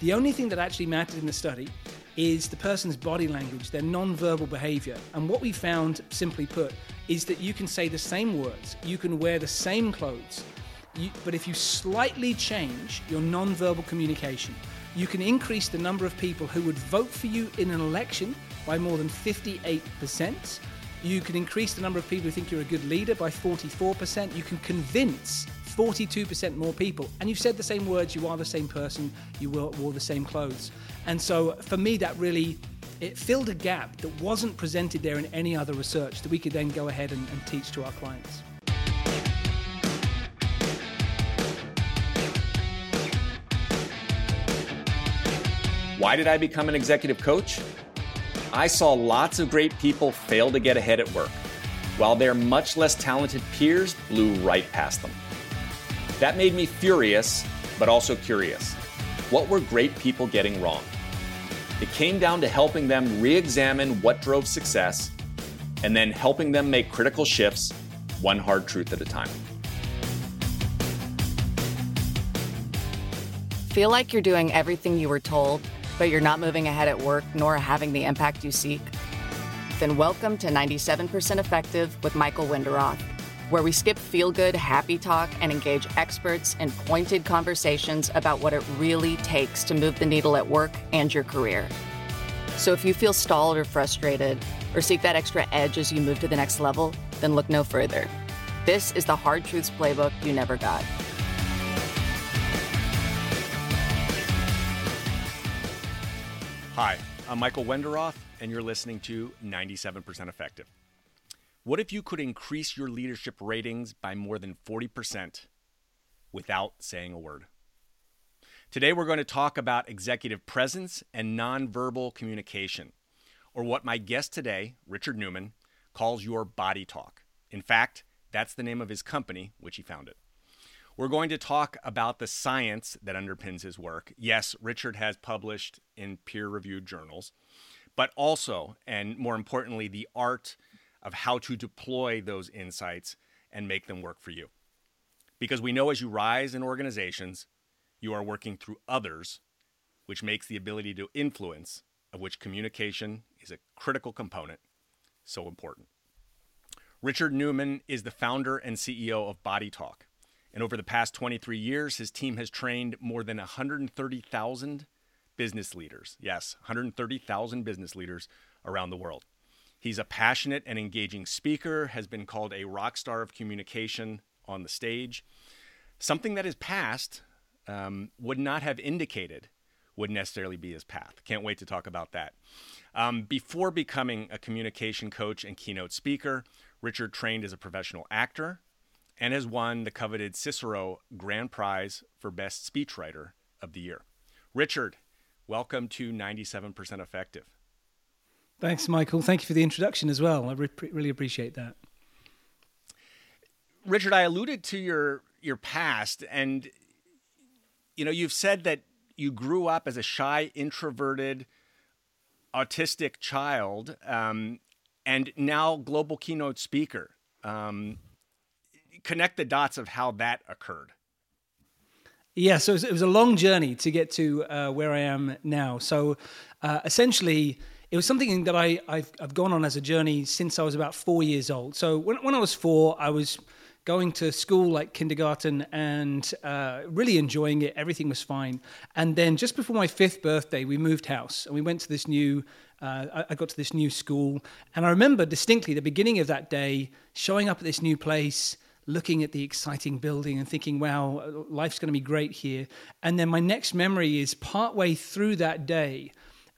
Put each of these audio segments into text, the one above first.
The only thing that actually mattered in the study is the person's body language, their non-verbal behavior. And what we found, simply put, is that you can say the same words, you can wear the same clothes, you, but if you slightly change your non-verbal communication, you can increase the number of people who would vote for you in an election by more than 58%. You can increase the number of people who think you're a good leader by 44%. You can convince 42% more people. And you've said the same words, you are the same person, you wore the same clothes. And so for me, that really it filled a gap that wasn't presented there in any other research that we could then go ahead and, and teach to our clients. Why did I become an executive coach? I saw lots of great people fail to get ahead at work, while their much less talented peers blew right past them. That made me furious, but also curious. What were great people getting wrong? It came down to helping them re examine what drove success and then helping them make critical shifts, one hard truth at a time. Feel like you're doing everything you were told, but you're not moving ahead at work nor having the impact you seek? Then welcome to 97% Effective with Michael Wenderoth where we skip feel good, happy talk and engage experts in pointed conversations about what it really takes to move the needle at work and your career. So if you feel stalled or frustrated, or seek that extra edge as you move to the next level, then look no further. This is the Hard Truths Playbook you never got. Hi, I'm Michael Wenderoth, and you're listening to 97% Effective. What if you could increase your leadership ratings by more than 40% without saying a word? Today, we're going to talk about executive presence and nonverbal communication, or what my guest today, Richard Newman, calls your body talk. In fact, that's the name of his company, which he founded. We're going to talk about the science that underpins his work. Yes, Richard has published in peer reviewed journals, but also, and more importantly, the art of how to deploy those insights and make them work for you. Because we know as you rise in organizations, you are working through others, which makes the ability to influence, of which communication is a critical component, so important. Richard Newman is the founder and CEO of Body Talk. And over the past 23 years, his team has trained more than 130,000 business leaders. Yes, 130,000 business leaders around the world. He's a passionate and engaging speaker, has been called a rock star of communication on the stage. Something that his past um, would not have indicated would necessarily be his path. Can't wait to talk about that. Um, before becoming a communication coach and keynote speaker, Richard trained as a professional actor and has won the coveted Cicero Grand Prize for Best Speechwriter of the Year. Richard, welcome to 97% Effective. Thanks, Michael. Thank you for the introduction as well. I re- really appreciate that. Richard, I alluded to your your past, and you know, you've said that you grew up as a shy, introverted, autistic child, um, and now global keynote speaker. Um, connect the dots of how that occurred. Yeah, so it was, it was a long journey to get to uh, where I am now. So uh, essentially, it was something that I, I've, I've gone on as a journey since I was about four years old. So when, when I was four, I was going to school like kindergarten and uh, really enjoying it. Everything was fine. And then just before my fifth birthday, we moved house and we went to this new. Uh, I got to this new school, and I remember distinctly the beginning of that day, showing up at this new place, looking at the exciting building and thinking, wow, life's going to be great here. And then my next memory is partway through that day,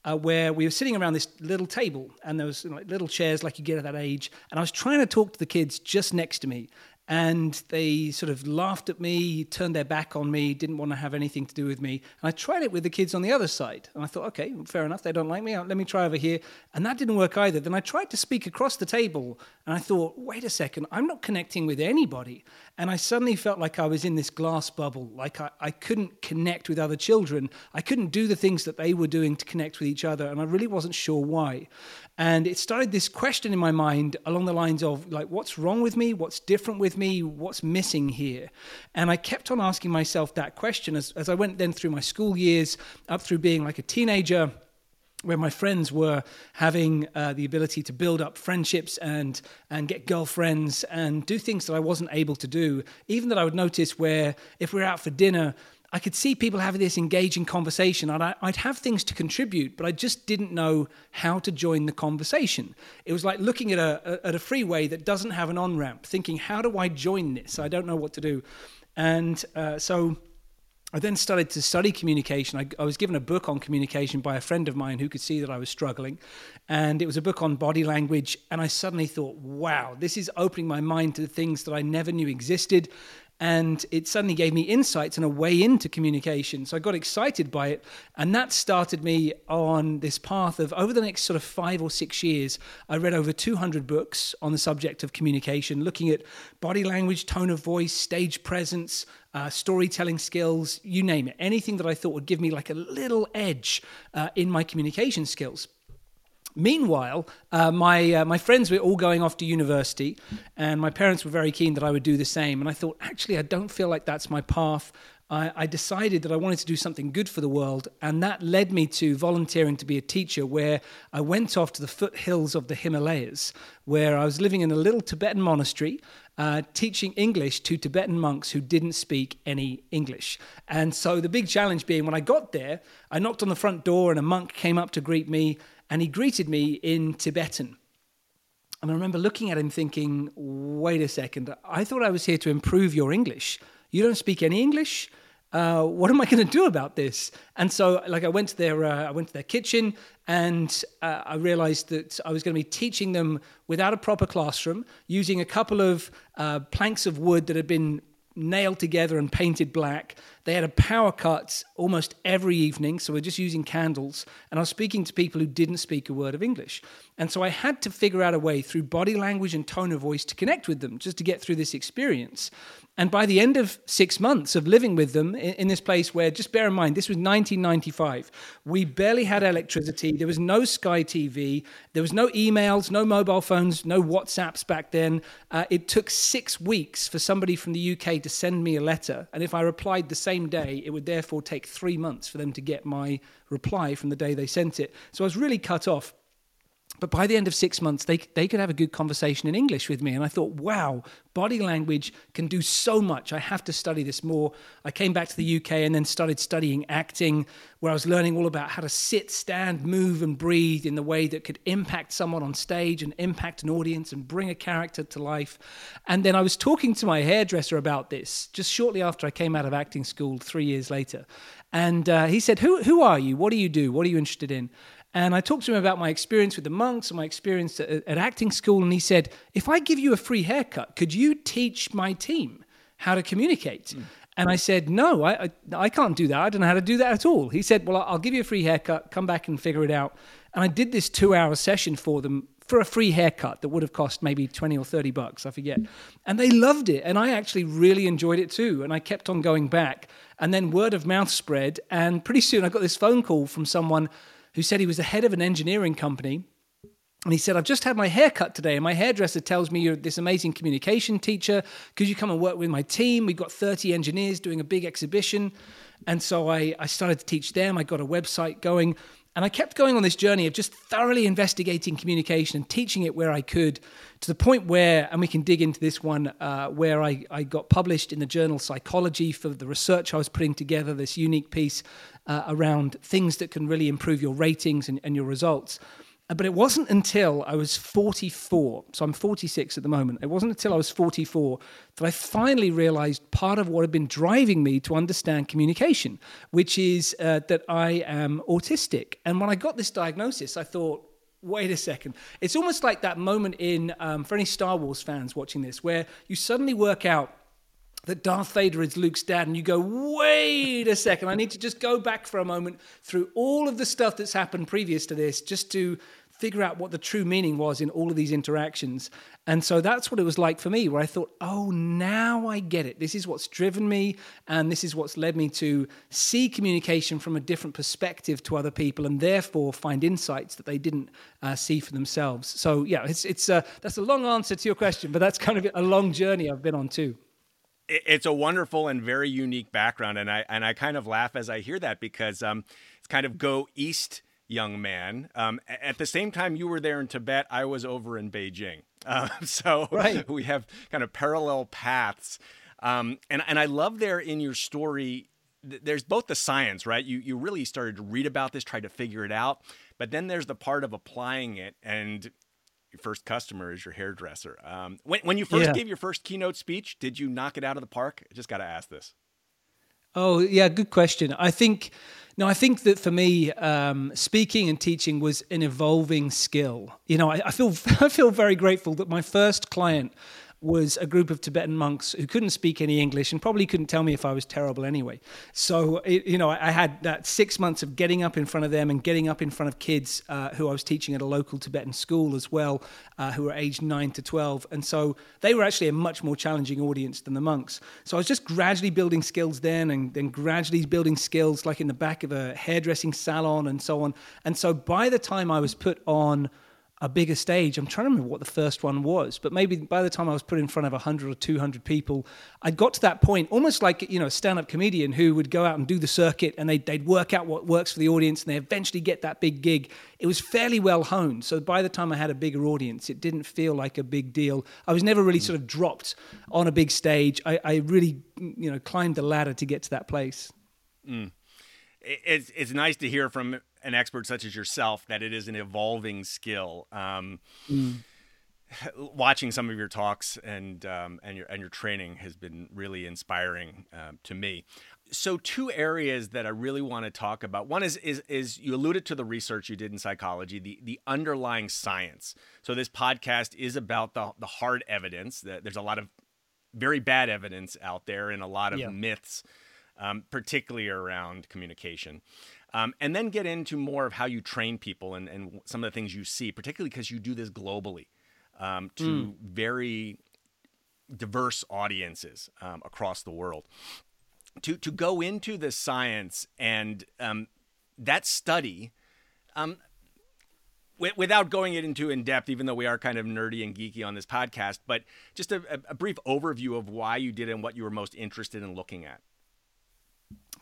uh, where we were sitting around this little table and there was like, little chairs like you get at that age and i was trying to talk to the kids just next to me and they sort of laughed at me, turned their back on me, didn't want to have anything to do with me. And I tried it with the kids on the other side. And I thought, okay, fair enough, they don't like me, let me try over here. And that didn't work either. Then I tried to speak across the table, and I thought, wait a second, I'm not connecting with anybody. And I suddenly felt like I was in this glass bubble, like I, I couldn't connect with other children. I couldn't do the things that they were doing to connect with each other, and I really wasn't sure why. And it started this question in my mind along the lines of, like, what's wrong with me? What's different with me? What's missing here? And I kept on asking myself that question as, as I went then through my school years, up through being like a teenager where my friends were having uh, the ability to build up friendships and and get girlfriends and do things that I wasn't able to do. Even that I would notice where if we we're out for dinner, I could see people having this engaging conversation, and I, would have things to contribute, but I just didn't know how to join the conversation. It was like looking at a, at a freeway that doesn't have an on ramp, thinking, how do I join this? I don't know what to do. And uh, so I then started to study communication. I, I, was given a book on communication by a friend of mine who could see that I was struggling. And it was a book on body language. And I suddenly thought, wow, this is opening my mind to things that I never knew existed and it suddenly gave me insights and a way into communication. So I got excited by it, and that started me on this path of over the next sort of five or six years. I read over 200 books on the subject of communication, looking at body language, tone of voice, stage presence, uh, storytelling skills, you name it, anything that I thought would give me like a little edge uh, in my communication skills. Meanwhile, uh, my uh, my friends were all going off to university, and my parents were very keen that I would do the same. And I thought, actually, I don't feel like that's my path. I, I decided that I wanted to do something good for the world, and that led me to volunteering to be a teacher. Where I went off to the foothills of the Himalayas, where I was living in a little Tibetan monastery, uh, teaching English to Tibetan monks who didn't speak any English. And so the big challenge being when I got there, I knocked on the front door and a monk came up to greet me and he greeted me in Tibetan. And I remember looking at him thinking, wait a second, I thought I was here to improve your English. You don't speak any English? Uh, what am I going to do about this? And so, like, I went to their, uh, I went to their kitchen, and uh, I realized that I was going to be teaching them without a proper classroom, using a couple of uh, planks of wood that had been nailed together and painted black. They had a power cut almost every evening, so we're just using candles. And I was speaking to people who didn't speak a word of English. And so I had to figure out a way through body language and tone of voice to connect with them, just to get through this experience. And by the end of six months of living with them in, in, this place where, just bear in mind, this was 1995, we barely had electricity, there was no Sky TV, there was no emails, no mobile phones, no WhatsApps back then. Uh, it took six weeks for somebody from the UK to send me a letter. And if I replied the same day, it would therefore take three months for them to get my reply from the day they sent it. So I was really cut off. But by the end of six months, they, they could have a good conversation in English with me. And I thought, wow, body language can do so much. I have to study this more. I came back to the UK and then started studying acting, where I was learning all about how to sit, stand, move, and breathe in the way that could impact someone on stage and impact an audience and bring a character to life. And then I was talking to my hairdresser about this just shortly after I came out of acting school three years later. And uh, he said, who, who are you? What do you do? What are you interested in? And I talked to him about my experience with the monks and my experience at, at, acting school. And he said, If I give you a free haircut, could you teach my team how to communicate? Mm. And I said, No, I, I, I, can't do that. I don't know how to do that at all. He said, Well, I'll give you a free haircut, come back and figure it out. And I did this two hour session for them for a free haircut that would have cost maybe 20 or 30 bucks, I forget. And they loved it. And I actually really enjoyed it too. And I kept on going back. And then word of mouth spread. And pretty soon I got this phone call from someone who said he was the head of an engineering company. And he said, I've just had my hair cut today, and my hairdresser tells me you're this amazing communication teacher. Could you come and work with my team? We've got 30 engineers doing a big exhibition. And so I, I started to teach them. I got a website going. And I kept going on this journey of just thoroughly investigating communication and teaching it where I could to the point where, and we can dig into this one, uh, where I, I got published in the journal Psychology for the research I was putting together, this unique piece uh, around things that can really improve your ratings and, and your results. Uh, but it wasn't until I was 44, so I'm 46 at the moment. It wasn't until I was 44 that I finally realized part of what had been driving me to understand communication, which is uh, that I am autistic. And when I got this diagnosis, I thought, wait a second. It's almost like that moment in, um, for any Star Wars fans watching this, where you suddenly work out that Darth Vader is Luke's dad, and you go, wait a second, I need to just go back for a moment through all of the stuff that's happened previous to this just to figure out what the true meaning was in all of these interactions. And so that's what it was like for me, where I thought, oh, now I get it. This is what's driven me, and this is what's led me to see communication from a different perspective to other people, and therefore find insights that they didn't uh, see for themselves. So yeah, it's it's uh, that's a long answer to your question, but that's kind of a long journey I've been on too it's a wonderful and very unique background, and I and I kind of laugh as I hear that because um, it's kind of go east, young man. Um, at the same time you were there in Tibet, I was over in Beijing. Uh, so right. we have kind of parallel paths, um, and and I love there in your story. There's both the science, right? You you really started to read about this, try to figure it out, but then there's the part of applying it, and your first customer is your hairdresser. Um, when, when you first yeah. gave your first keynote speech, did you knock it out of the park? I just got to ask this. Oh yeah, good question. I think no, I think that for me, um, speaking and teaching was an evolving skill. You know, I, I feel I feel very grateful that my first client was a group of Tibetan monks who couldn't speak any English and probably couldn't tell me if I was terrible anyway. So, it, you know, I had that six months of getting up in front of them and getting up in front of kids uh, who I was teaching at a local Tibetan school as well, uh, who were aged 9 to 12. And so they were actually a much more challenging audience than the monks. So I was just gradually building skills then and then gradually building skills like in the back of a hairdressing salon and so on. And so by the time I was put on a bigger stage. I'm trying to remember what the first one was, but maybe by the time I was put in front of 100 or 200 people, I got to that point, almost like you know a stand-up comedian who would go out and do the circuit, and they'd, they'd work out what works for the audience, and they eventually get that big gig. It was fairly well honed, so by the time I had a bigger audience, it didn't feel like a big deal. I was never really sort of dropped on a big stage. I, I really, you know, climbed the ladder to get to that place. Mm. It's it's nice to hear from an expert such as yourself that it is an evolving skill. Um, mm. Watching some of your talks and um, and your and your training has been really inspiring uh, to me. So, two areas that I really want to talk about. One is is is you alluded to the research you did in psychology, the the underlying science. So, this podcast is about the the hard evidence. That there's a lot of very bad evidence out there and a lot of yeah. myths, um, particularly around communication. Um, and then get into more of how you train people and, and some of the things you see, particularly because you do this globally um, to mm. very diverse audiences um, across the world. To, to go into the science and um, that study, um, without going into in depth, even though we are kind of nerdy and geeky on this podcast, but just a, a brief overview of why you did it and what you were most interested in looking at.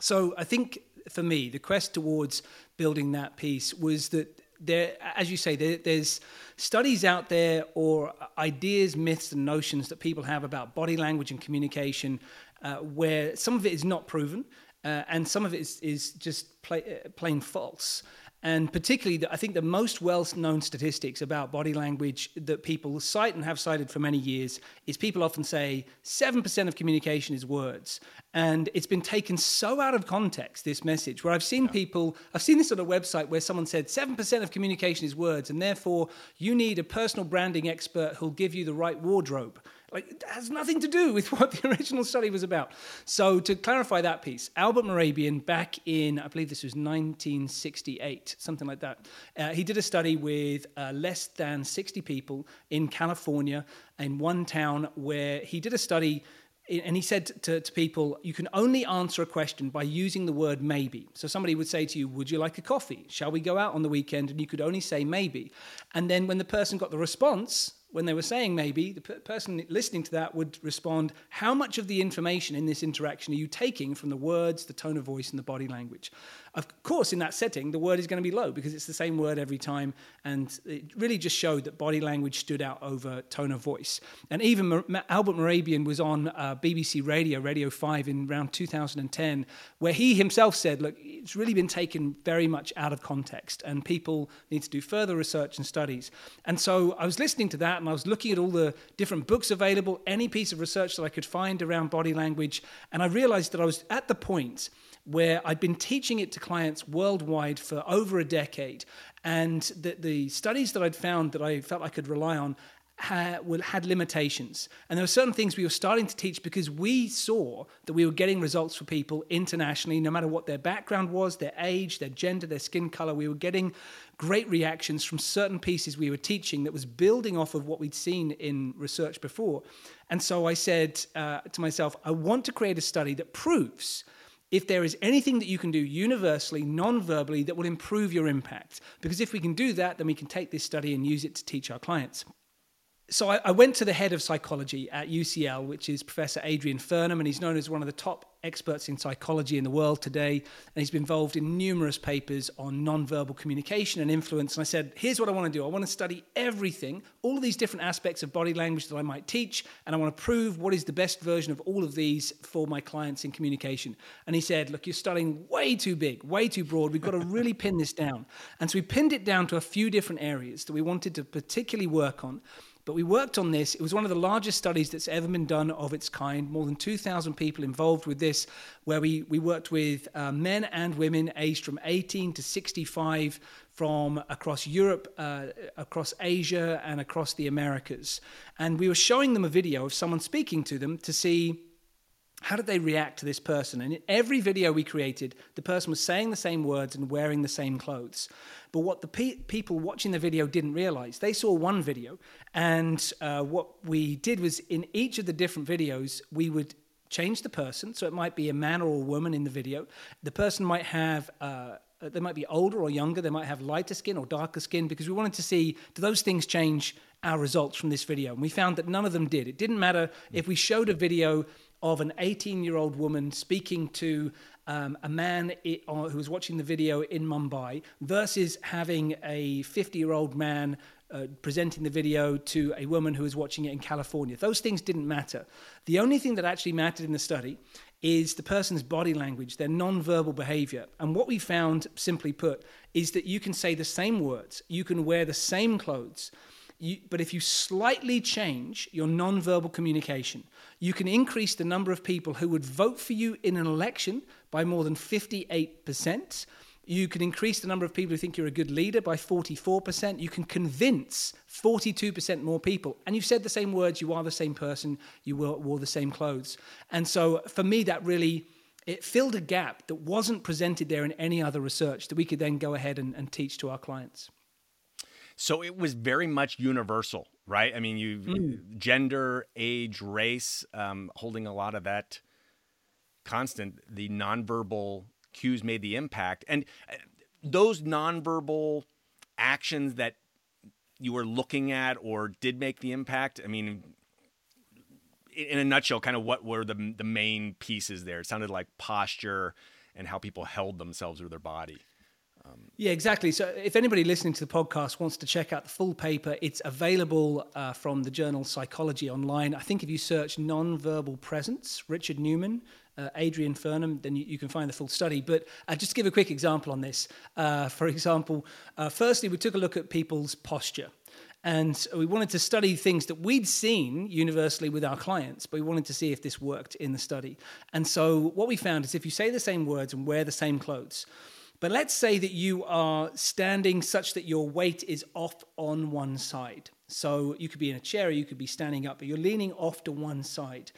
So I think for me, the quest towards building that piece was that there, as you say, there, there's studies out there or ideas, myths, and notions that people have about body language and communication, uh, where some of it is not proven, uh, and some of it is, is just play, uh, plain false. And particularly, I think the most well known statistics about body language that people cite and have cited for many years is people often say 7% of communication is words. And it's been taken so out of context, this message, where I've seen people, I've seen this on a website where someone said 7% of communication is words, and therefore you need a personal branding expert who'll give you the right wardrobe. Like, it has nothing to do with what the original study was about. So, to clarify that piece, Albert Mehrabian, back in, I believe this was 1968, something like that, uh, he did a study with uh, less than 60 people in California in one town where he did a study and he said to, to, people, you can only answer a question by using the word maybe. So somebody would say to you, Would you like a coffee? Shall we go out on the weekend? And you could only say maybe. And then when the person got the response, when they were saying maybe, the person listening to that would respond, How much of the information in this interaction are you taking from the words, the tone of voice, and the body language? Of course, in that setting, the word is going to be low because it's the same word every time. And it really just showed that body language stood out over tone of voice. And even Albert Mehrabian was on uh, BBC Radio, Radio 5, in around 2010, where he himself said, Look, it's really been taken very much out of context, and people need to do further research and studies. And so I was listening to that, and I was looking at all the different books available, any piece of research that I could find around body language, and I realized that I was at the point where I'd been teaching it to clients worldwide for over a decade. And the, the studies that I'd found that I felt I could rely on had, limitations. And there were certain things we were starting to teach because we saw that we were getting results for people internationally, no matter what their background was, their age, their gender, their skin color. We were getting great reactions from certain pieces we were teaching that was building off of what we'd seen in research before. And so I said uh, to myself, I want to create a study that proves if there is anything that you can do universally, non verbally, that will improve your impact. Because if we can do that, then we can take this study and use it to teach our clients so I, I, went to the head of psychology at UCL, which is Professor Adrian Furnham, and he's known as one of the top experts in psychology in the world today. And he's been involved in numerous papers on nonverbal communication and influence. And I said, here's what I want to do I want to study everything, all of these different aspects of body language that I might teach, and I want to prove what is the best version of all of these for my clients in communication. And he said, look, you're studying way too big, way too broad. We've got to really pin this down. And so we pinned it down to a few different areas that we wanted to particularly work on. But we worked on this. It was one of the largest studies that's ever been done of its kind. More than 2,000 people involved with this, where we, we worked with uh, men and women aged from 18 to 65 from across Europe, uh, across Asia, and across the Americas. And we were showing them a video of someone speaking to them to see how did they react to this person? And in every video we created, the person was saying the same words and wearing the same clothes. But what the pe- people watching the video didn't realize, they saw one video, and uh, what we did was in each of the different videos, we would change the person. So it might be a man or a woman in the video. The person might have. Uh, they might be older or younger. They might have lighter skin or darker skin because we wanted to see do those things change our results from this video? And we found that none of them did. It didn't matter if we showed a video of an 18 year old woman speaking to um, a man uh, who was watching the video in Mumbai versus having a 50 year old man uh, presenting the video to a woman who was watching it in California. Those things didn't matter. The only thing that actually mattered in the study is the person's body language, their non-verbal behavior. And what we found, simply put, is that you can say the same words, you can wear the same clothes, you, but if you slightly change your non-verbal communication, you can increase the number of people who would vote for you in an election by more than 58%. You can increase the number of people who think you're a good leader by 44%. You can convince 42% more people. And you've said the same words, you are the same person, you wore the same clothes. And so for me, that really it filled a gap that wasn't presented there in any other research that we could then go ahead and, and teach to our clients. So it was very much universal, right? I mean, you mm. gender, age, race, um, holding a lot of that constant. The nonverbal cues made the impact, and uh, those nonverbal actions that you were looking at or did make the impact. I mean, in a nutshell, kind of what were the the main pieces there? It sounded like posture and how people held themselves or their body. Um, yeah, exactly. So, if anybody listening to the podcast wants to check out the full paper, it's available uh, from the journal Psychology Online. I think if you search nonverbal presence, Richard Newman, uh, Adrian Furnham, then you, you, can find the full study. But uh, just give a quick example on this, uh, for example, uh, firstly, we took a look at people's posture. And we wanted to study things that we'd seen universally with our clients, but we wanted to see if this worked in the study. And so, what we found is if you say the same words and wear the same clothes, but let's say that you are standing such that your weight is off on one side. So you could be in a chair or you could be standing up, but you're leaning off to one side.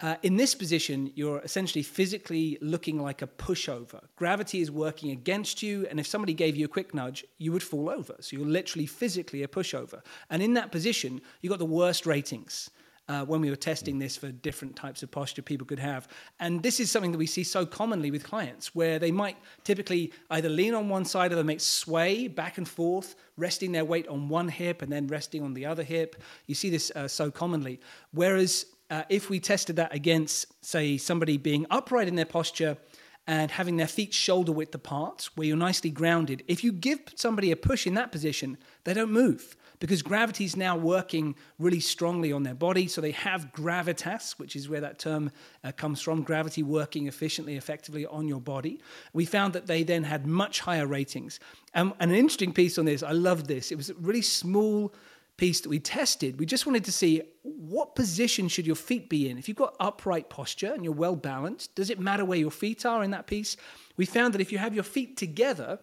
Uh, in this position, you're essentially physically looking like a pushover. Gravity is working against you, and if somebody gave you a quick nudge, you would fall over. So you're literally physically a pushover. And in that position, you got the worst ratings uh, when we were testing this for different types of posture people could have. And this is something that we see so commonly with clients where they might typically either lean on one side or they might sway back and forth, resting their weight on one hip and then resting on the other hip. You see this uh, so commonly. Whereas uh, if we tested that against, say, somebody being upright in their posture, and having their feet shoulder width apart, where you're nicely grounded. If you give somebody a push in that position, they don't move because gravity is now working really strongly on their body. So they have gravitas, which is where that term uh, comes from gravity working efficiently, effectively on your body. We found that they then had much higher ratings. Um, and an interesting piece on this, I love this. It was a really small piece that we tested. We just wanted to see what position should your feet be in. If you've got upright posture and you're well balanced, does it matter where your feet are in that piece? We found that if you have your feet together,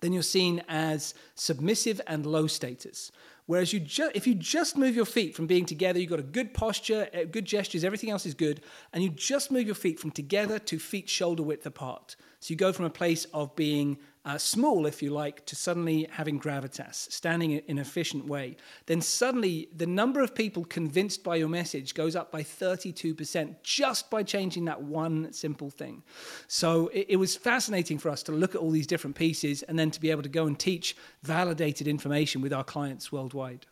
then you're seen as submissive and low status. Whereas you ju- if you just move your feet from being together, you've got a good posture, good gestures, everything else is good, and you just move your feet from together to feet shoulder width apart. So you go from a place of being uh, small, if you like, to suddenly having gravitas, standing in an efficient way. Then suddenly the number of people convinced by your message goes up by 32% just by changing that one simple thing. So it, it was fascinating for us to look at all these different pieces and then to be able to go and teach validated information with our clients worldwide.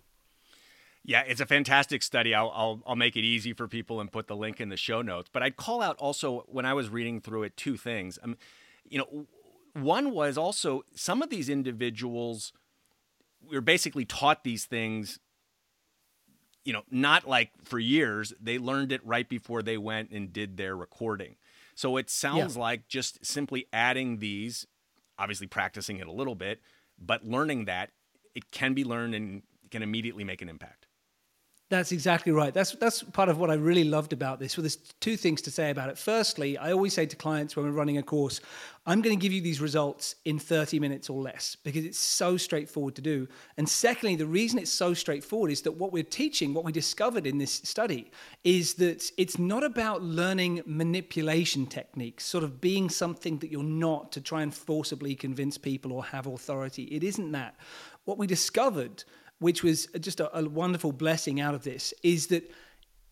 Yeah, it's a fantastic study. I'll, I'll, I'll make it easy for people and put the link in the show notes. But I'd call out also when I was reading through it two things. Um, you know, one was also some of these individuals were basically taught these things. You know, not like for years. They learned it right before they went and did their recording. So it sounds yeah. like just simply adding these, obviously practicing it a little bit, but learning that it can be learned and can immediately make an impact. That's exactly right. That's that's part of what I really loved about this. Well, there's two things to say about it. Firstly, I always say to clients when we're running a course, I'm going to give you these results in 30 minutes or less because it's so straightforward to do. And secondly, the reason it's so straightforward is that what we're teaching, what we discovered in this study, is that it's not about learning manipulation techniques, sort of being something that you're not to try and forcibly convince people or have authority. It isn't that. What we discovered which was just a, a wonderful blessing out of this, is that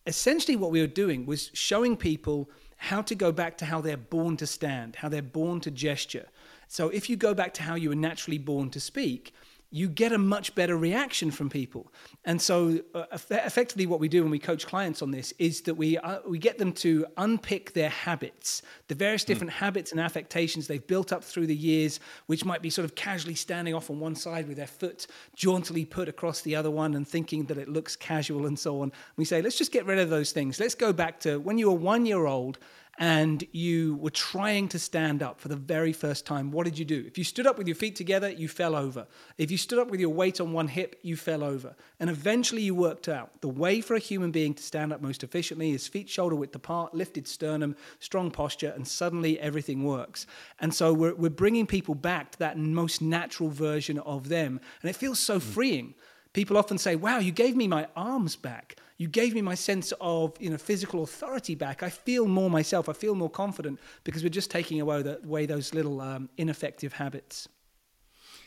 essentially what we were doing was showing people how to go back to how they're born to stand, how they're born to gesture. So if you go back to how you were naturally born to speak, you get a much better reaction from people. And so, uh, effectively, what we do when we coach clients on this is that we uh, we get them to unpick their habits, the various hmm. different mm. habits and affectations they've built up through the years, which might be sort of casually standing off on one side with their foot jauntily put across the other one and thinking that it looks casual and so on. We say, let's just get rid of those things. Let's go back to when you were one year old and you were trying to stand up for the very first time, what did you do? If you stood up with your feet together, you fell over. If you stood up with your weight on one hip, you fell over. And eventually you worked out the way for a human being to stand up most efficiently is feet shoulder width apart, lifted sternum, strong posture, and suddenly everything works. And so we're, we're bringing people back to that most natural version of them. And it feels so hmm. freeing. People often say, Wow, you gave me my arms back you gave me my sense of you know physical authority back. I feel more myself. I feel more confident because we're just taking away, the, away those little um, ineffective habits.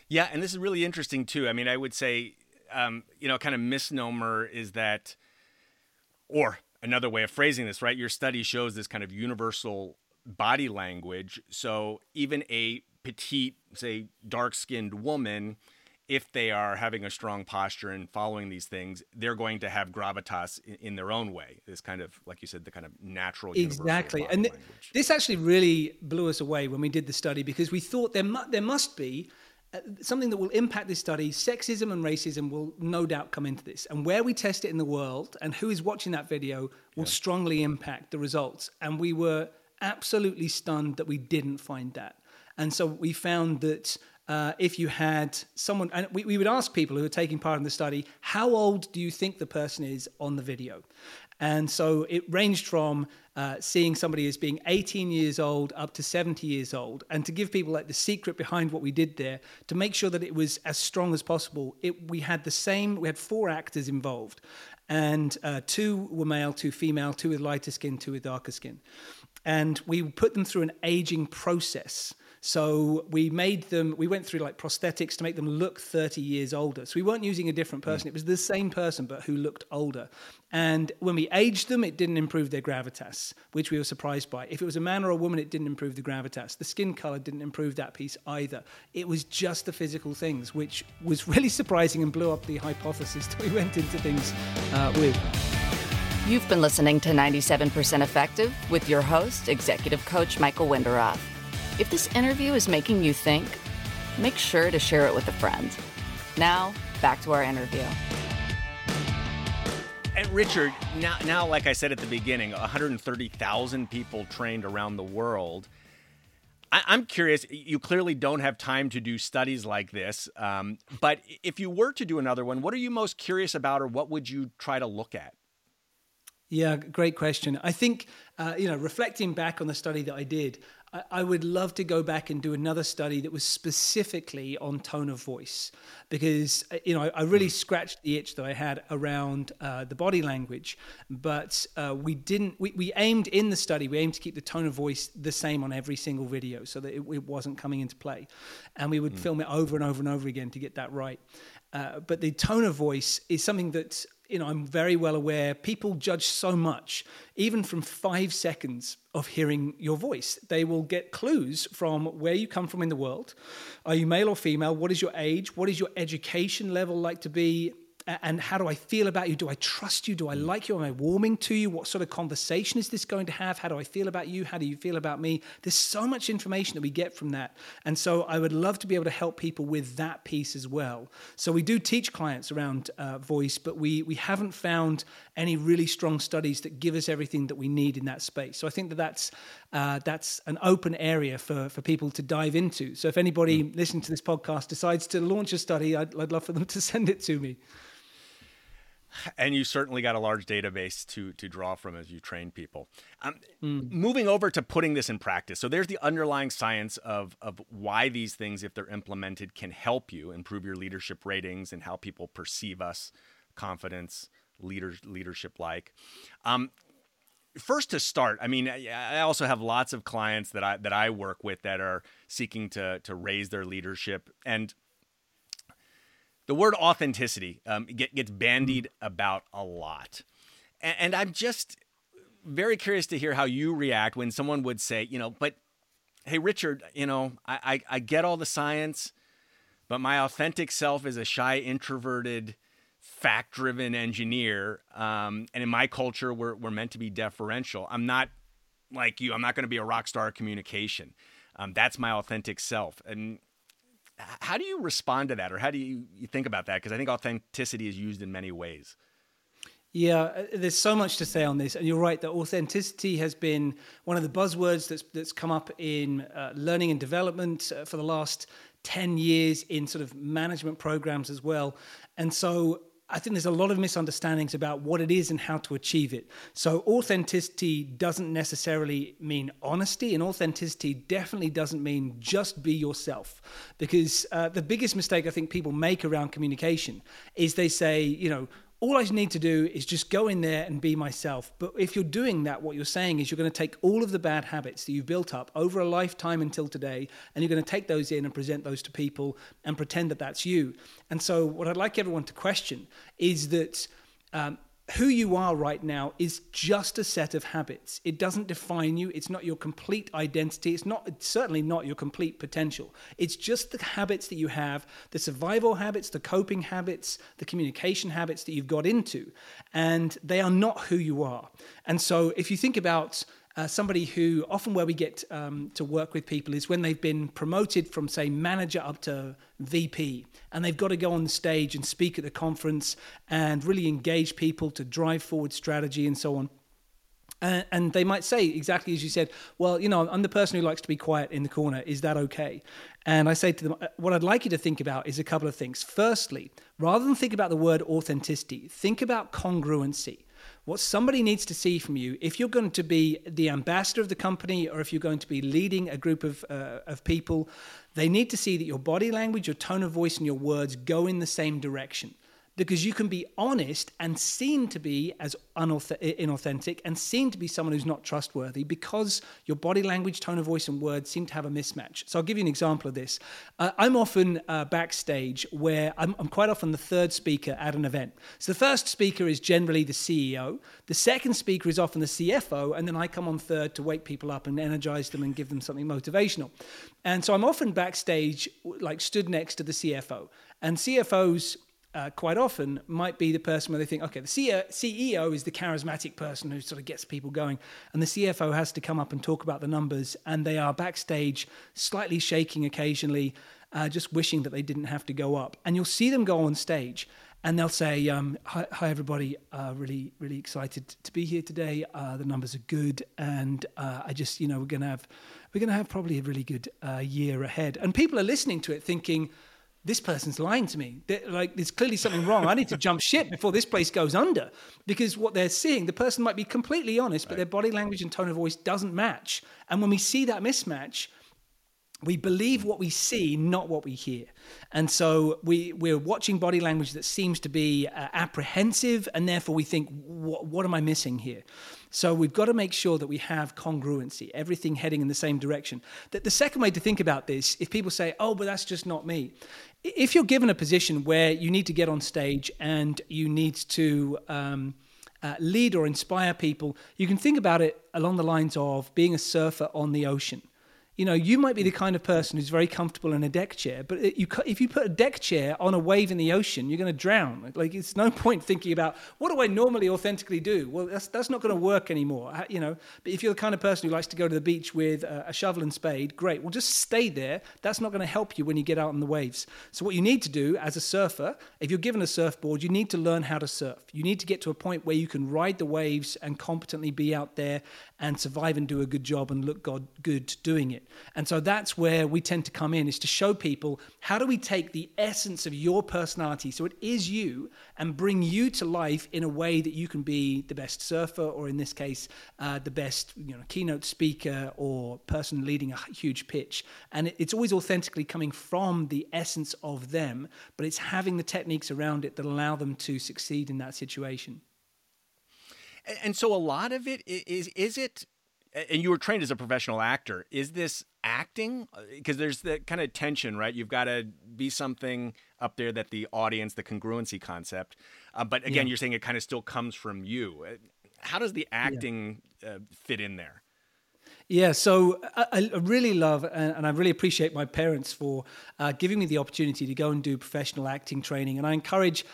Yeah, and this is really interesting too. I mean, I would say, um, you know, kind of misnomer is that, or another way of phrasing this, right? Your study shows this kind of universal body language. So even a petite, say, dark skinned woman if they are having a strong posture and following these things, they're going to have gravitas in, in their own way. This kind of, like you said, the kind of natural. Exactly, and th- this actually really blew us away when we did the study because we thought there mu- there must be uh, something that will impact this study. Sexism and racism will no doubt come into this, and where we test it in the world and who is watching that video will yeah. strongly impact the results. And we were absolutely stunned that we didn't find that. And so we found that uh, if you had someone, and we, we would ask people who are taking part in the study, how old do you think the person is on the video? And so it ranged from uh, seeing somebody as being 18 years old up to 70 years old. And to give people like the secret behind what we did there, to make sure that it was as strong as possible, it, we had the same, we had four actors involved. And uh, two were male, two female, two with lighter skin, two with darker skin. And we put them through an aging process. So we made them, we went through like prosthetics to make them look 30 years older. So we weren't using a different person. Mm. It was the same person, but who looked older. And when we aged them, it didn't improve their gravitas, which we were surprised by. If it was a man or a woman, it didn't improve the gravitas. The skin color didn't improve that piece either. It was just the physical things, which was really surprising and blew up the hypothesis that we went into things uh, with. You've been listening to 97% Effective with your host, Executive Coach Michael Wenderoth. If this interview is making you think, make sure to share it with a friend. Now, back to our interview. And Richard, now, now, like I said at the beginning, 130,000 people trained around the world. I, am curious. You clearly don't have time to do studies like this, um, but if you were to do another one, what are you most curious about, or what would you try to look at? Yeah, great question. I think uh, you know, reflecting back on the study that I did, I, would love to go back and do another study that was specifically on tone of voice because uh, you know I, I really scratched the itch that I had around uh, the body language, but uh, we didn't. We, we aimed in the study. We aimed to keep the tone of voice the same on every single video so that it, it wasn't coming into play, and we would mm. film it over and over and over again to get that right. Uh, but the tone of voice is something that you know, I'm very well aware people judge so much, even from five seconds of hearing your voice. They will get clues from where you come from in the world. Are you male or female? What is your age? What is your education level like to be? And how do I feel about you? Do I trust you? Do I like you? Am I warming to you? What sort of conversation is this going to have? How do I feel about you? How do you feel about me? There's so much information that we get from that. And so I would love to be able to help people with that piece as well. So we do teach clients around uh, voice, but we, we haven't found any really strong studies that give us everything that we need in that space. So I think that that's, uh, that's an open area for, for people to dive into. So if anybody mm. listening to this podcast decides to launch a study, I'd, I'd love for them to send it to me and you certainly got a large database to to draw from as you train people. Um, mm. Moving over to putting this in practice, so there's the underlying science of of why these things, if they're implemented, can help you improve your leadership ratings and how people perceive us, confidence, leader leadership like. Um, first to start, I mean, I also have lots of clients that I that I work with that are seeking to to raise their leadership and the word authenticity um, get, gets bandied about a lot. And, and I'm just very curious to hear how you react when someone would say, you know, but hey, Richard, you know, I, I, I get all the science, but my authentic self is a shy, introverted, fact driven engineer. Um, and in my culture, we're, we're meant to be deferential. I'm not like you, I'm not going to be a rock star communication. Um, that's my authentic self. And how do you respond to that, or how do you, you think about that? Because I think authenticity is used in many ways. Yeah, uh, there's so much to say on this, and you're right that authenticity has been one of the buzzwords that's that's come up in uh, learning and development uh, for the last ten years in sort of management programs as well. And so I think there's a lot of misunderstandings about what it is and how to achieve it. So, authenticity doesn't necessarily mean honesty, and authenticity definitely doesn't mean just be yourself. Because uh, the biggest mistake I think people make around communication is they say, you know, all I need to do is just go in there and be myself. But if you're doing that, what you're saying is you're going to take all of the bad habits that you've built up over a lifetime until today, and you're going to take those in and present those to people and pretend that that's you. And so, what I'd like everyone to question is that um, who you are right now is just a set of habits. It doesn't define you. It's not your complete identity. It's not it's certainly not your complete potential. It's just the habits that you have, the survival habits, the coping habits, the communication habits that you've got into, and they are not who you are. And so if you think about uh, somebody who often where we get um, to work with people is when they've been promoted from say manager up to VP and they've got to go on the stage and speak at the conference and really engage people to drive forward strategy and so on. Uh, and they might say exactly as you said, well, you know, I'm the person who likes to be quiet in the corner. Is that okay? And I say to them, uh, what I'd like you to think about is a couple of things. Firstly, rather than think about the word authenticity, think about congruency what somebody needs to see from you, if you're going to be the ambassador of the company or if you're going to be leading a group of, uh, of people, they need to see that your body language, your tone of voice, and your words go in the same direction because you can be honest and seen to be as inauthentic and seen to be someone who's not trustworthy because your body language, tone of voice, and words seem to have a mismatch. So I'll give you an example of this. Uh, I'm often uh, backstage where I'm, I'm, quite often the third speaker at an event. So the first speaker is generally the CEO, the second speaker is often the CFO, and then I come on third to wake people up and energize them and give them something motivational. And so I'm often backstage, like stood next to the CFO. And CFOs uh, quite often might be the person where they think, okay, the CEO is the charismatic person who sort of gets people going, and the CFO has to come up and talk about the numbers, and they are backstage, slightly shaking occasionally, uh, just wishing that they didn't have to go up. And you'll see them go on stage, and they'll say, um, hi, hi, everybody, uh, really, really excited to be here today. Uh, the numbers are good, and uh, I just, you know, we're gonna have, we're gonna have probably a really good uh, year ahead. And people are listening to it, thinking this person's lying to me. They're, like, there's clearly something wrong. I need to jump ship before this place goes under because what they're seeing, the person might be completely honest, but right. their body language and tone of voice doesn't match. And when we see that mismatch, we believe what we see, not what we hear. And so we, we're watching body language that seems to be uh, apprehensive, and therefore we think, what am I missing here? So we've got to make sure that we have congruency, everything heading in the same direction. That the second way to think about this, if people say, oh, but that's just not me, if you're given a position where you need to get on stage and you need to um, uh, lead or inspire people, you can think about it along the lines of being a surfer on the ocean. You know, you might be the kind of person who's very comfortable in a deck chair, but you, if you put a deck chair on a wave in the ocean, you're going to drown. Like, it's no point thinking about what do I normally authentically do. Well, that's that's not going to work anymore. You know, but if you're the kind of person who likes to go to the beach with a, a shovel and spade, great. Well, just stay there. That's not going to help you when you get out on the waves. So, what you need to do as a surfer, if you're given a surfboard, you need to learn how to surf. You need to get to a point where you can ride the waves and competently be out there and survive and do a good job and look God good doing it. And so that's where we tend to come in is to show people how do we take the essence of your personality, so it is you, and bring you to life in a way that you can be the best surfer, or in this case, uh, the best you know keynote speaker or person leading a huge pitch. And it's always authentically coming from the essence of them, but it's having the techniques around it that allow them to succeed in that situation. And so a lot of it is is it and you were trained as a professional actor. Is this acting? Because uh, there's the kind of tension, right? You've got to be something up there that the audience, the congruency concept. Uh, but again, yeah. you're saying it kind of still comes from you. Uh, how does the acting yeah. uh, fit in there? Yeah, so I, I, really love and I really appreciate my parents for uh, giving me the opportunity to go and do professional acting training. And I encourage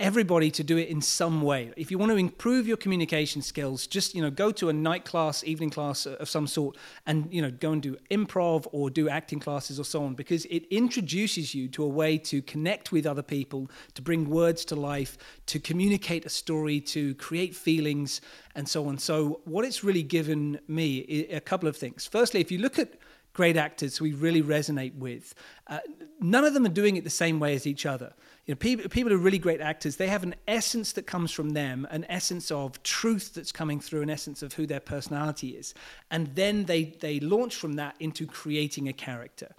everybody to do it in some way. If you want to improve your communication skills, just you know go to a night class, evening class of some sort, and you know go and do improv or do acting classes or so on, because it introduces you to a way to connect with other people, to bring words to life, to communicate a story, to create feelings, and so on. So what it's really given me a couple of things. Firstly, if you look at great actors we really resonate with. Uh, none of them are doing it the same way as each other. You know, people, people are really great actors. They have an essence that comes from them, an essence of truth that's coming through, an essence of who their personality is, and then they they launch from that into creating a character.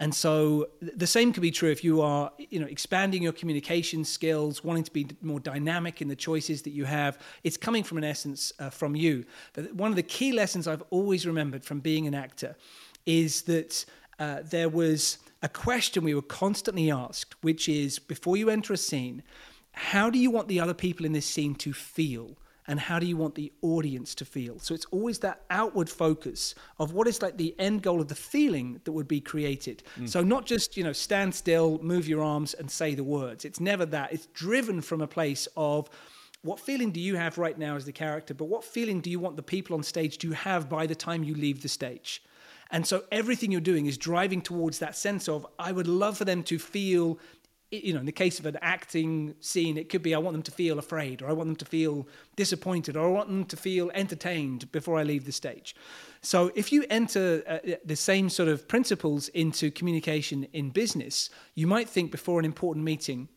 And so the same could be true if you are, you know, expanding your communication skills, wanting to be more dynamic in the choices that you have. It's coming from an essence uh, from you. But one of the key lessons I've always remembered from being an actor is that uh, there was a question we were constantly asked, which is before you enter a scene, how do you want the other people in this scene to feel? And how do you want the audience to feel? So it's always that outward focus of what is like the end goal of the feeling that would be created. Mm. So not just, you know, stand still, move your arms and say the words. It's never that. It's driven from a place of what feeling do you have right now as the character, but what feeling do you want the people on stage to have by the time you leave the stage? And so everything you're doing is driving towards that sense of, I would love for them to feel, you know, in the case of an acting scene, it could be I want them to feel afraid, or I want them to feel disappointed, or I want them to feel entertained before I leave the stage. So if you enter uh, the same sort of principles into communication in business, you might think before an important meeting,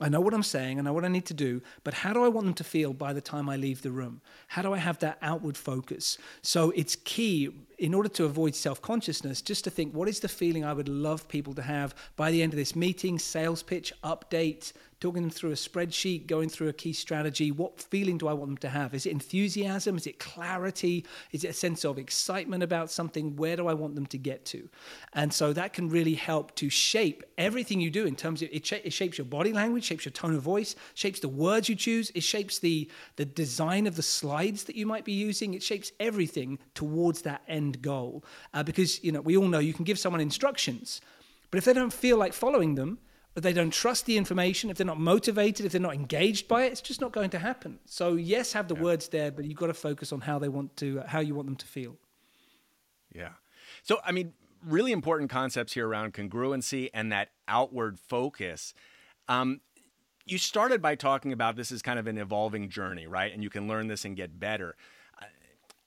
I know what I'm saying, I know what I need to do, but how do I want them to feel by the time I leave the room? How do I have that outward focus? So it's key in order to avoid self consciousness, just to think what is the feeling I would love people to have by the end of this meeting, sales pitch, update, talking them through a spreadsheet, going through a key strategy. What feeling do I want them to have? Is it enthusiasm? Is it clarity? Is it a sense of excitement about something? Where do I want them to get to? And so that can really help to shape everything you do in terms of it, it shapes your body language, shapes your tone of voice, shapes the words you choose, it shapes the, the design of the slides that you might be using, it shapes everything towards that end goal. Uh, because, you know, we all know you can give someone instructions, but if they don't feel like following them, they don't trust the information, if they're not motivated, if they're not engaged by it, it's just not going to happen. So yes, have the yeah. words there, but you've got to focus on how they want to, how you want them to feel. Yeah. So I mean, really important concepts here around congruency and that outward focus. Um, you started by talking about this is kind of an evolving journey, right? And you can learn this and get better. Uh,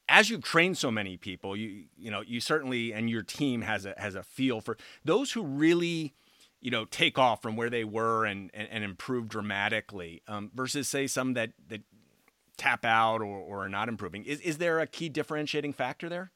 as you've trained so many people, you you know you certainly and your team has a has a feel for those who really you know, take off from where they were and and, and improve dramatically um, versus say some that that tap out or, or are not improving. Is is there a key differentiating factor there?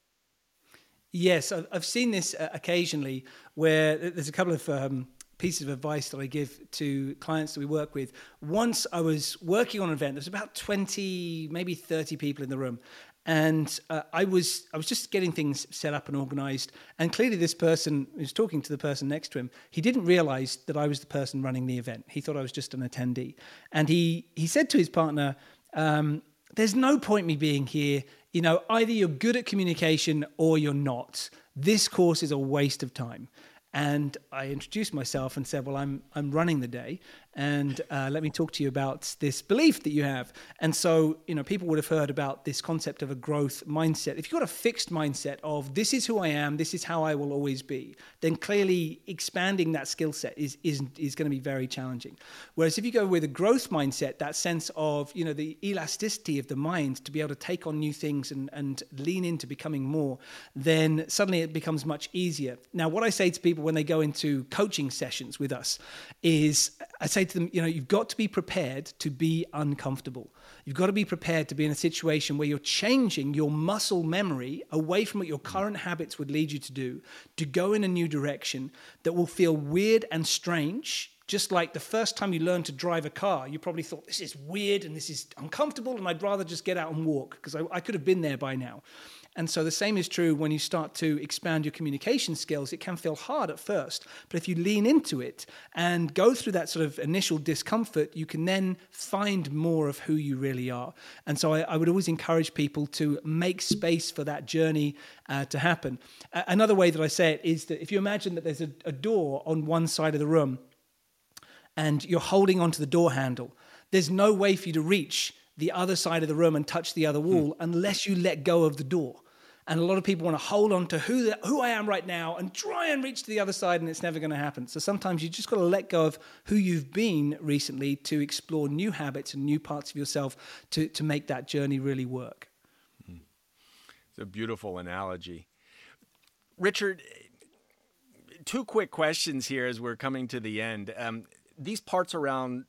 Yes, I've seen this uh, occasionally where there's a couple of um, pieces of advice that I give to clients that we work with. Once I was working on an event, there's about 20, maybe 30 people in the room. And uh, I was I was just getting things set up and organized. And clearly, this person was talking to the person next to him, he didn't realize that I was the person running the event. He thought I was just an attendee. And he he said to his partner, um, "There's no point me being here you know, either you're good at communication or you're not. This course is a waste of time. And I introduced myself and said, Well, I'm, I'm running the day and uh, let me talk to you about this belief that you have. And so, you know, people would have heard about this concept of a growth mindset. If you've got a fixed mindset of this is who I am, this is how I will always be, then clearly expanding that skill set is, is, is going to be very challenging. Whereas if you go with a growth mindset, that sense of, you know, the elasticity of the mind to be able to take on new things and, and lean into becoming more, then suddenly it becomes much easier. Now, what I say to people when they go into coaching sessions with us is I say to them, you know, you've got to be prepared to be uncomfortable. You've got to be prepared to be in a situation where you're changing your muscle memory away from what your current habits would lead you to do to go in a new direction that will feel weird and strange. Just like the first time you learned to drive a car, you probably thought, this is weird and this is uncomfortable, and I'd rather just get out and walk because I, I could have been there by now. And so the same is true when you start to expand your communication skills. It can feel hard at first, but if you lean into it and go through that sort of initial discomfort, you can then find more of who you really are. And so I, I would always encourage people to make space for that journey uh, to happen. Uh, another way that I say it is that if you imagine that there's a, a door on one side of the room and you're holding onto the door handle, there's no way for you to reach the other side of the room and touch the other wall hmm. unless you let go of the door. And a lot of people want to hold on to who, the, who I am right now and try and reach to the other side, and it's never going to happen. So sometimes you just got to let go of who you've been recently to explore new habits and new parts of yourself to, to make that journey really work. It's a beautiful analogy. Richard, two quick questions here as we're coming to the end. Um, these parts around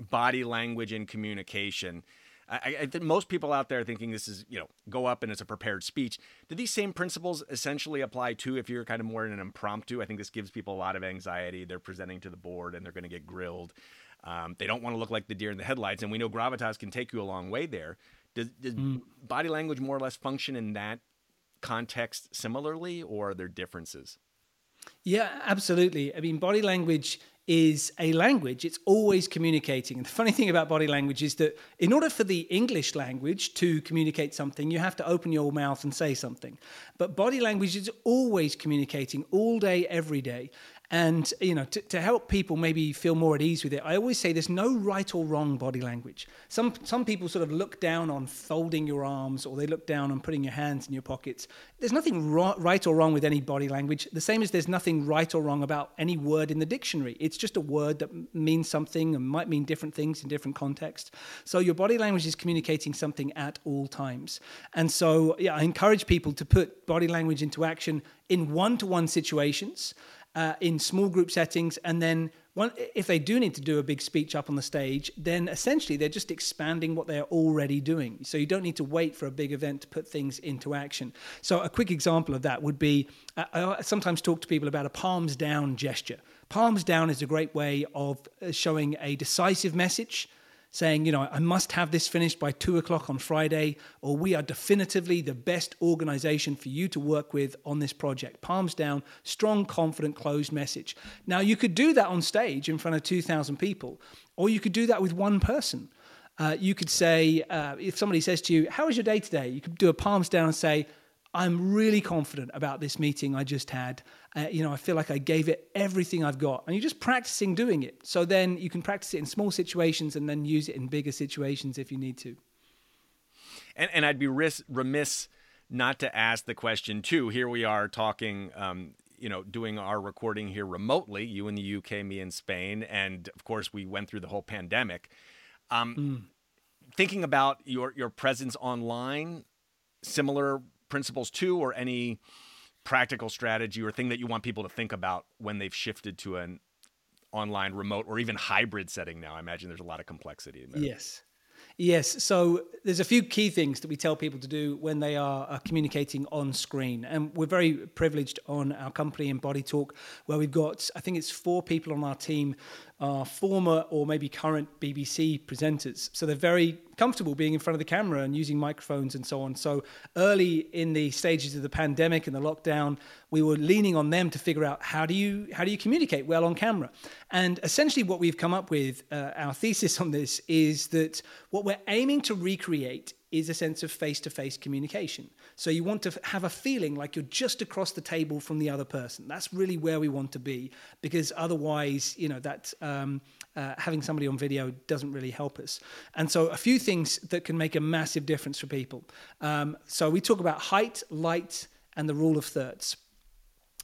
body language and communication. I, I, think most people out there thinking this is, you know, go up and it's a prepared speech. Do these same principles essentially apply too if you're kind of more in an impromptu? I think this gives people a lot of anxiety. They're presenting to the board and they're going to get grilled. Um, they don't want to look like the deer in the headlights, and we know gravitas can take you a long way there. Does, does mm. body language more or less function in that context similarly, or are there differences? Yeah, absolutely. I mean, body language is a language. It's always communicating. And the funny thing about body language is that in order for the English language to communicate something, you have to open your mouth and say something. But body language is always communicating all day, every day. And you know, to, to help people maybe feel more at ease with it, I always say there's no right or wrong body language. Some some people sort of look down on folding your arms, or they look down on putting your hands in your pockets. There's nothing ro- right or wrong with any body language. The same as there's nothing right or wrong about any word in the dictionary. It's just a word that means something and might mean different things in different contexts. So your body language is communicating something at all times. And so yeah, I encourage people to put body language into action in one-to-one situations uh, in small group settings. And then one, if they do need to do a big speech up on the stage, then essentially they're just expanding what they're already doing. So you don't need to wait for a big event to put things into action. So a quick example of that would be uh, I sometimes talk to people about a palms down gesture. Palms down is a great way of uh, showing a decisive message saying, you know, I must have this finished by two o'clock on Friday, or we are definitively the best organization for you to work with on this project. Palms down, strong, confident, closed message. Now, you could do that on stage in front of 2,000 people, or you could do that with one person. Uh, you could say, uh, if somebody says to you, How was your day today? You could do a palms down and say, I'm really confident about this meeting I just had. Uh, you know, I feel like I gave it everything I've got. And you're just practicing doing it. So then you can practice it in small situations and then use it in bigger situations if you need to. And, and I'd be ris- remiss not to ask the question, too. Here we are talking, um, you know, doing our recording here remotely, you in the UK, me in Spain. And of course, we went through the whole pandemic. Um, mm. Thinking about your, your presence online, similar principles too, or any practical strategy or thing that you want people to think about when they've shifted to an online remote or even hybrid setting now? I imagine there's a lot of complexity in there. Yes. Yes. So there's a few key things that we tell people to do when they are communicating on screen. And we're very privileged on our company in Body Talk, where we've got, I think it's four people on our team are former or maybe current BBC presenters. So they're very comfortable being in front of the camera and using microphones and so on. So early in the stages of the pandemic and the lockdown, we were leaning on them to figure out how do you how do you communicate well on camera. And essentially, what we've come up with, uh, our thesis on this is that what we're aiming to recreate is a sense of face to face communication. So you want to have a feeling like you're just across the table from the other person. That's really where we want to be because otherwise, you know, that um, uh, having somebody on video doesn't really help us. And so a few things that can make a massive difference for people. Um, so we talk about height, light, and the rule of thirds.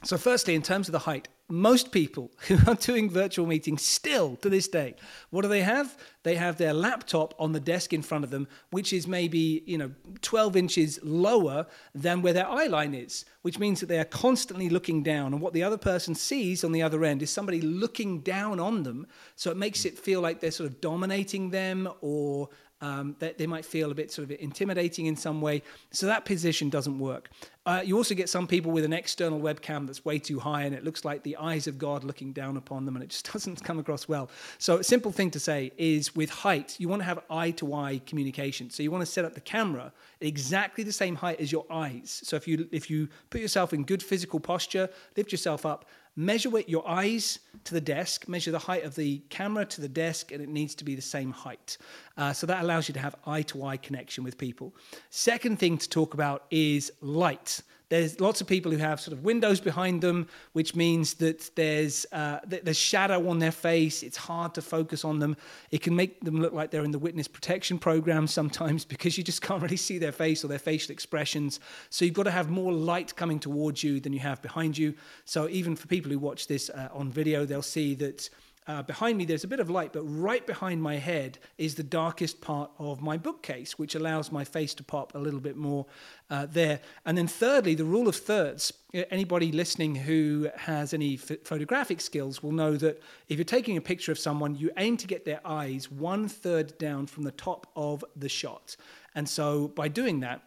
So, firstly, in terms of the height, most people who are doing virtual meetings still to this day, what do they have? They have their laptop on the desk in front of them, which is maybe, you know, 12 inches lower than where their eye line is, which means that they are constantly looking down. And what the other person sees on the other end is somebody looking down on them. So it makes it feel like they're sort of dominating them or um, that they might feel a bit sort of intimidating in some way. So that position doesn't work. Uh, you also get some people with an external webcam that's way too high and it looks like the eyes of God looking down upon them and it just doesn't come across well. So a simple thing to say is with height, you want to have eye to eye communication. So you want to set up the camera exactly the same height as your eyes. So if you if you put yourself in good physical posture, lift yourself up, measure it. your eyes to the desk, measure the height of the camera to the desk, and it needs to be the same height. Uh, so that allows you to have eye to eye connection with people. Second thing to talk about is light. There's lots of people who have sort of windows behind them, which means that there's uh, there's shadow on their face. It's hard to focus on them. It can make them look like they're in the witness protection program sometimes because you just can't really see their face or their facial expressions. So you've got to have more light coming towards you than you have behind you. So even for people who watch this uh, on video, they'll see that uh, behind me, there's a bit of light, but right behind my head is the darkest part of my bookcase, which allows my face to pop a little bit more uh, there. And then, thirdly, the rule of thirds. Anybody listening who has any f- photographic skills will know that if you're taking a picture of someone, you aim to get their eyes one third down from the top of the shot. And so, by doing that,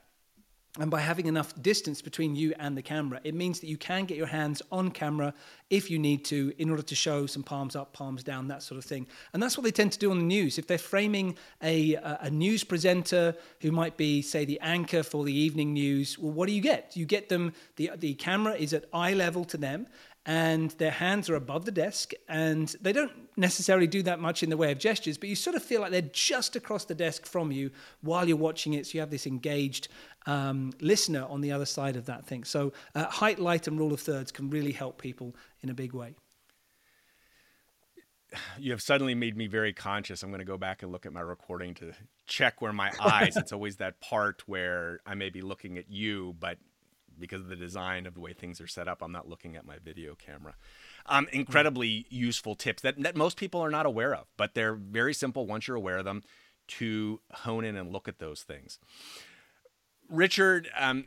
and by having enough distance between you and the camera, it means that you can get your hands on camera if you need to in order to show some palms up, palms down, that sort of thing. And that's what they tend to do on the news. If they're framing a, a news presenter who might be, say, the anchor for the evening news, well, what do you get? You get them, the, the camera is at eye level to them, and their hands are above the desk and they don't necessarily do that much in the way of gestures but you sort of feel like they're just across the desk from you while you're watching it so you have this engaged um, listener on the other side of that thing so uh, height light and rule of thirds can really help people in a big way you have suddenly made me very conscious. I'm going to go back and look at my recording to check where my eyes. it's always that part where I may be looking at you, but because of the design of the way things are set up, I'm not looking at my video camera. Um, incredibly useful tips that, that most people are not aware of, but they're very simple once you're aware of them to hone in and look at those things. Richard, um,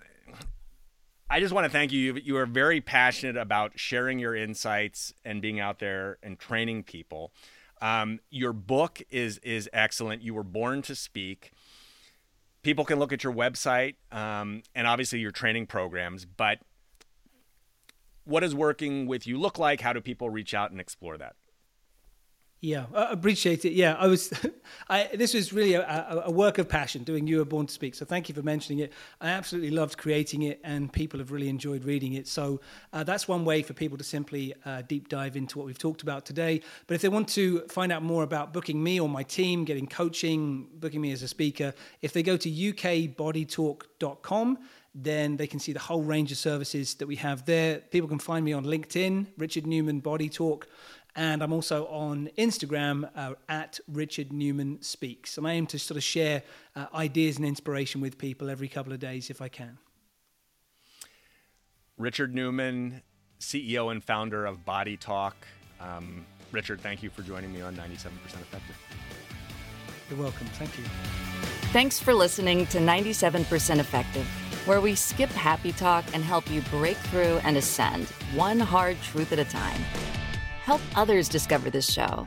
I just want to thank you. You are very passionate about sharing your insights and being out there and training people. Um, your book is is excellent. You were born to speak people can look at your website um, and obviously your training programs, but what does working with you look like? How do people reach out and explore that? Yeah, I appreciate it. Yeah, I was. I, this was really a, a, work of passion doing You Were Born to Speak. So thank you for mentioning it. I absolutely loved creating it, and people have really enjoyed reading it. So uh, that's one way for people to simply uh, deep dive into what we've talked about today. But if they want to find out more about booking me or my team, getting coaching, booking me as a speaker, if they go to ukbodytalk.com then they can see the whole range of services that we have there. People can find me on LinkedIn, Richard Newman Body Talk, and I'm also on Instagram uh, at Richard Newman Speaks. And I aim to sort of share uh, ideas and inspiration with people every couple of days if I can. Richard Newman, CEO and founder of Body Talk. Um, Richard, thank you for joining me on 97% Effective. You're welcome. Thank you. Thanks for listening to 97% Effective, where we skip happy talk and help you break through and ascend one hard truth at a time. Help others discover this show.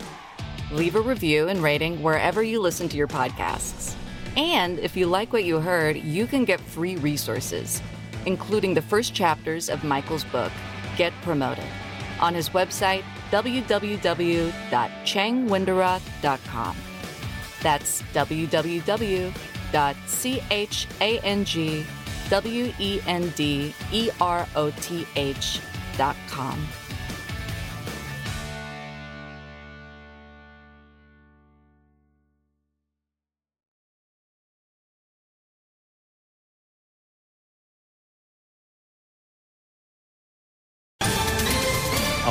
Leave a review and rating wherever you listen to your podcasts. And if you like what you heard, you can get free resources, including the first chapters of Michael's book, Get Promoted, on his website, www.changwenderoth.com. That's www.changwenderoth.com.